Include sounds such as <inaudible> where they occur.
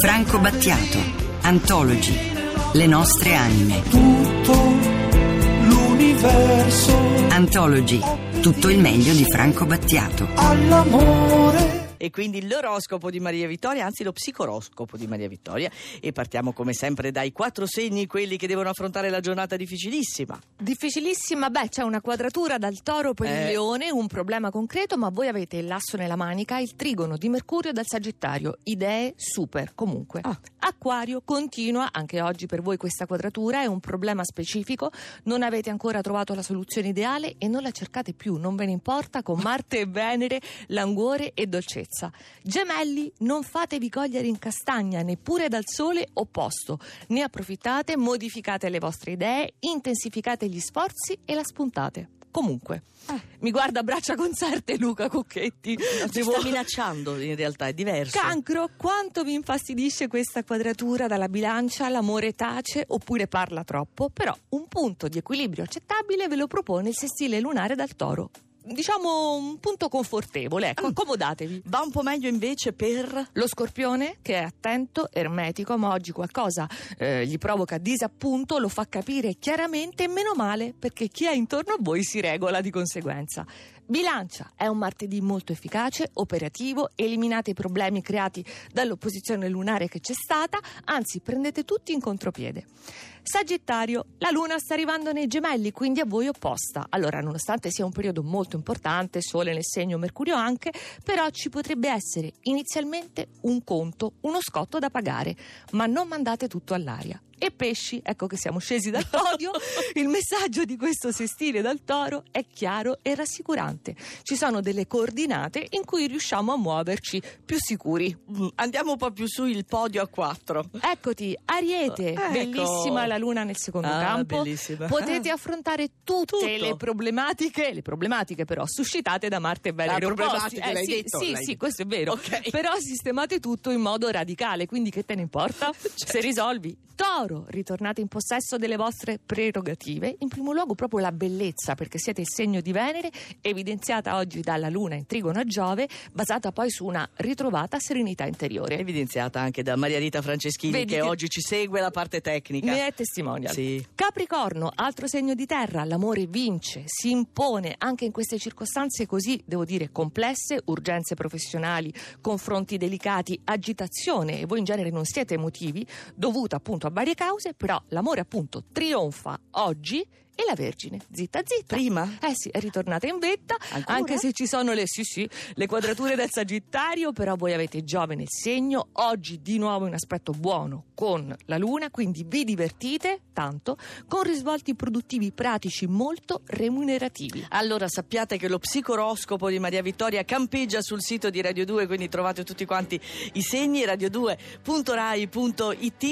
Franco Battiato, Antologi, le nostre anime. Tutto l'universo Antologi, tutto il meglio di Franco Battiato. all'amore. E quindi l'oroscopo di Maria Vittoria, anzi lo psicoroscopo di Maria Vittoria. E partiamo come sempre dai quattro segni, quelli che devono affrontare la giornata difficilissima. Difficilissima, beh, c'è una quadratura dal toro per Eh. il leone, un problema concreto, ma voi avete il lasso nella manica, il trigono di Mercurio dal Sagittario, idee super comunque. Ah. Acquario continua, anche oggi per voi questa quadratura è un problema specifico, non avete ancora trovato la soluzione ideale e non la cercate più, non ve ne importa, con Marte e Venere, languore e dolcezza. Gemelli, non fatevi cogliere in castagna neppure dal sole opposto, ne approfittate, modificate le vostre idee, intensificate gli sforzi e la spuntate. Comunque, mi guarda a braccia concerte Luca Cocchetti. Non ti Devo- sta minacciando, in realtà, è diverso. Cancro, quanto vi infastidisce questa quadratura dalla bilancia? L'amore tace oppure parla troppo? Però un punto di equilibrio accettabile ve lo propone il sestile lunare dal toro. Diciamo un punto confortevole, ecco, accomodatevi. Va un po' meglio invece per... Lo scorpione, che è attento, ermetico, ma oggi qualcosa eh, gli provoca disappunto, lo fa capire chiaramente e meno male, perché chi è intorno a voi si regola di conseguenza. Bilancia è un martedì molto efficace, operativo, eliminate i problemi creati dall'opposizione lunare che c'è stata, anzi prendete tutti in contropiede. Sagittario, la luna sta arrivando nei gemelli, quindi a voi opposta. Allora, nonostante sia un periodo molto importante, sole nel segno, mercurio anche, però ci potrebbe essere inizialmente un conto, uno scotto da pagare, ma non mandate tutto all'aria. E pesci, ecco che siamo scesi dal <laughs> podio, il messaggio di questo sestile dal toro è chiaro e rassicurante. Ci sono delle coordinate in cui riusciamo a muoverci più sicuri. Mm, Andiamo un po' più su il podio a quattro. Eccoti, Ariete, Ecco. bellissima la luna nel secondo Ah, campo. bellissima. Potete <laughs> affrontare tutte Tutto. le problematiche, le problematiche però suscitate da Marte e Venere Ah, problematiche, l'hai sì, detto, sì, l'hai sì, detto. questo è vero. Ok. Però sistemate tutto in modo radicale, quindi che te ne importa? <laughs> Certo. Se risolvi. Toro, ritornate in possesso delle vostre prerogative. In primo luogo proprio la bellezza, perché siete il segno di Venere, evidenziata oggi dalla Luna in trigono a Giove, basata poi su una ritrovata serenità interiore. Evidenziata anche da Maria Rita Franceschini Vedi che, che- oggi ci segue la parte tecnica. Ne è testimonial. Sì. Capricorno, altro segno di terra, l'amore vince, si impone anche in queste circostanze così, devo dire, complesse, urgenze professionali, confronti delicati, agitazione e voi in genere non siete emotivi, dovuta appunto a varie cause, però l'amore appunto trionfa oggi e la Vergine, zitta zitta. Prima? Eh sì, è ritornata in vetta, Ancora? anche se ci sono le, sì, sì, le quadrature del Sagittario, però voi avete Giove nel segno, oggi di nuovo in aspetto buono con la Luna, quindi vi divertite tanto, con risvolti produttivi pratici molto remunerativi. Allora sappiate che lo psicoroscopo di Maria Vittoria campeggia sul sito di Radio 2, quindi trovate tutti quanti i segni radio2.rai.it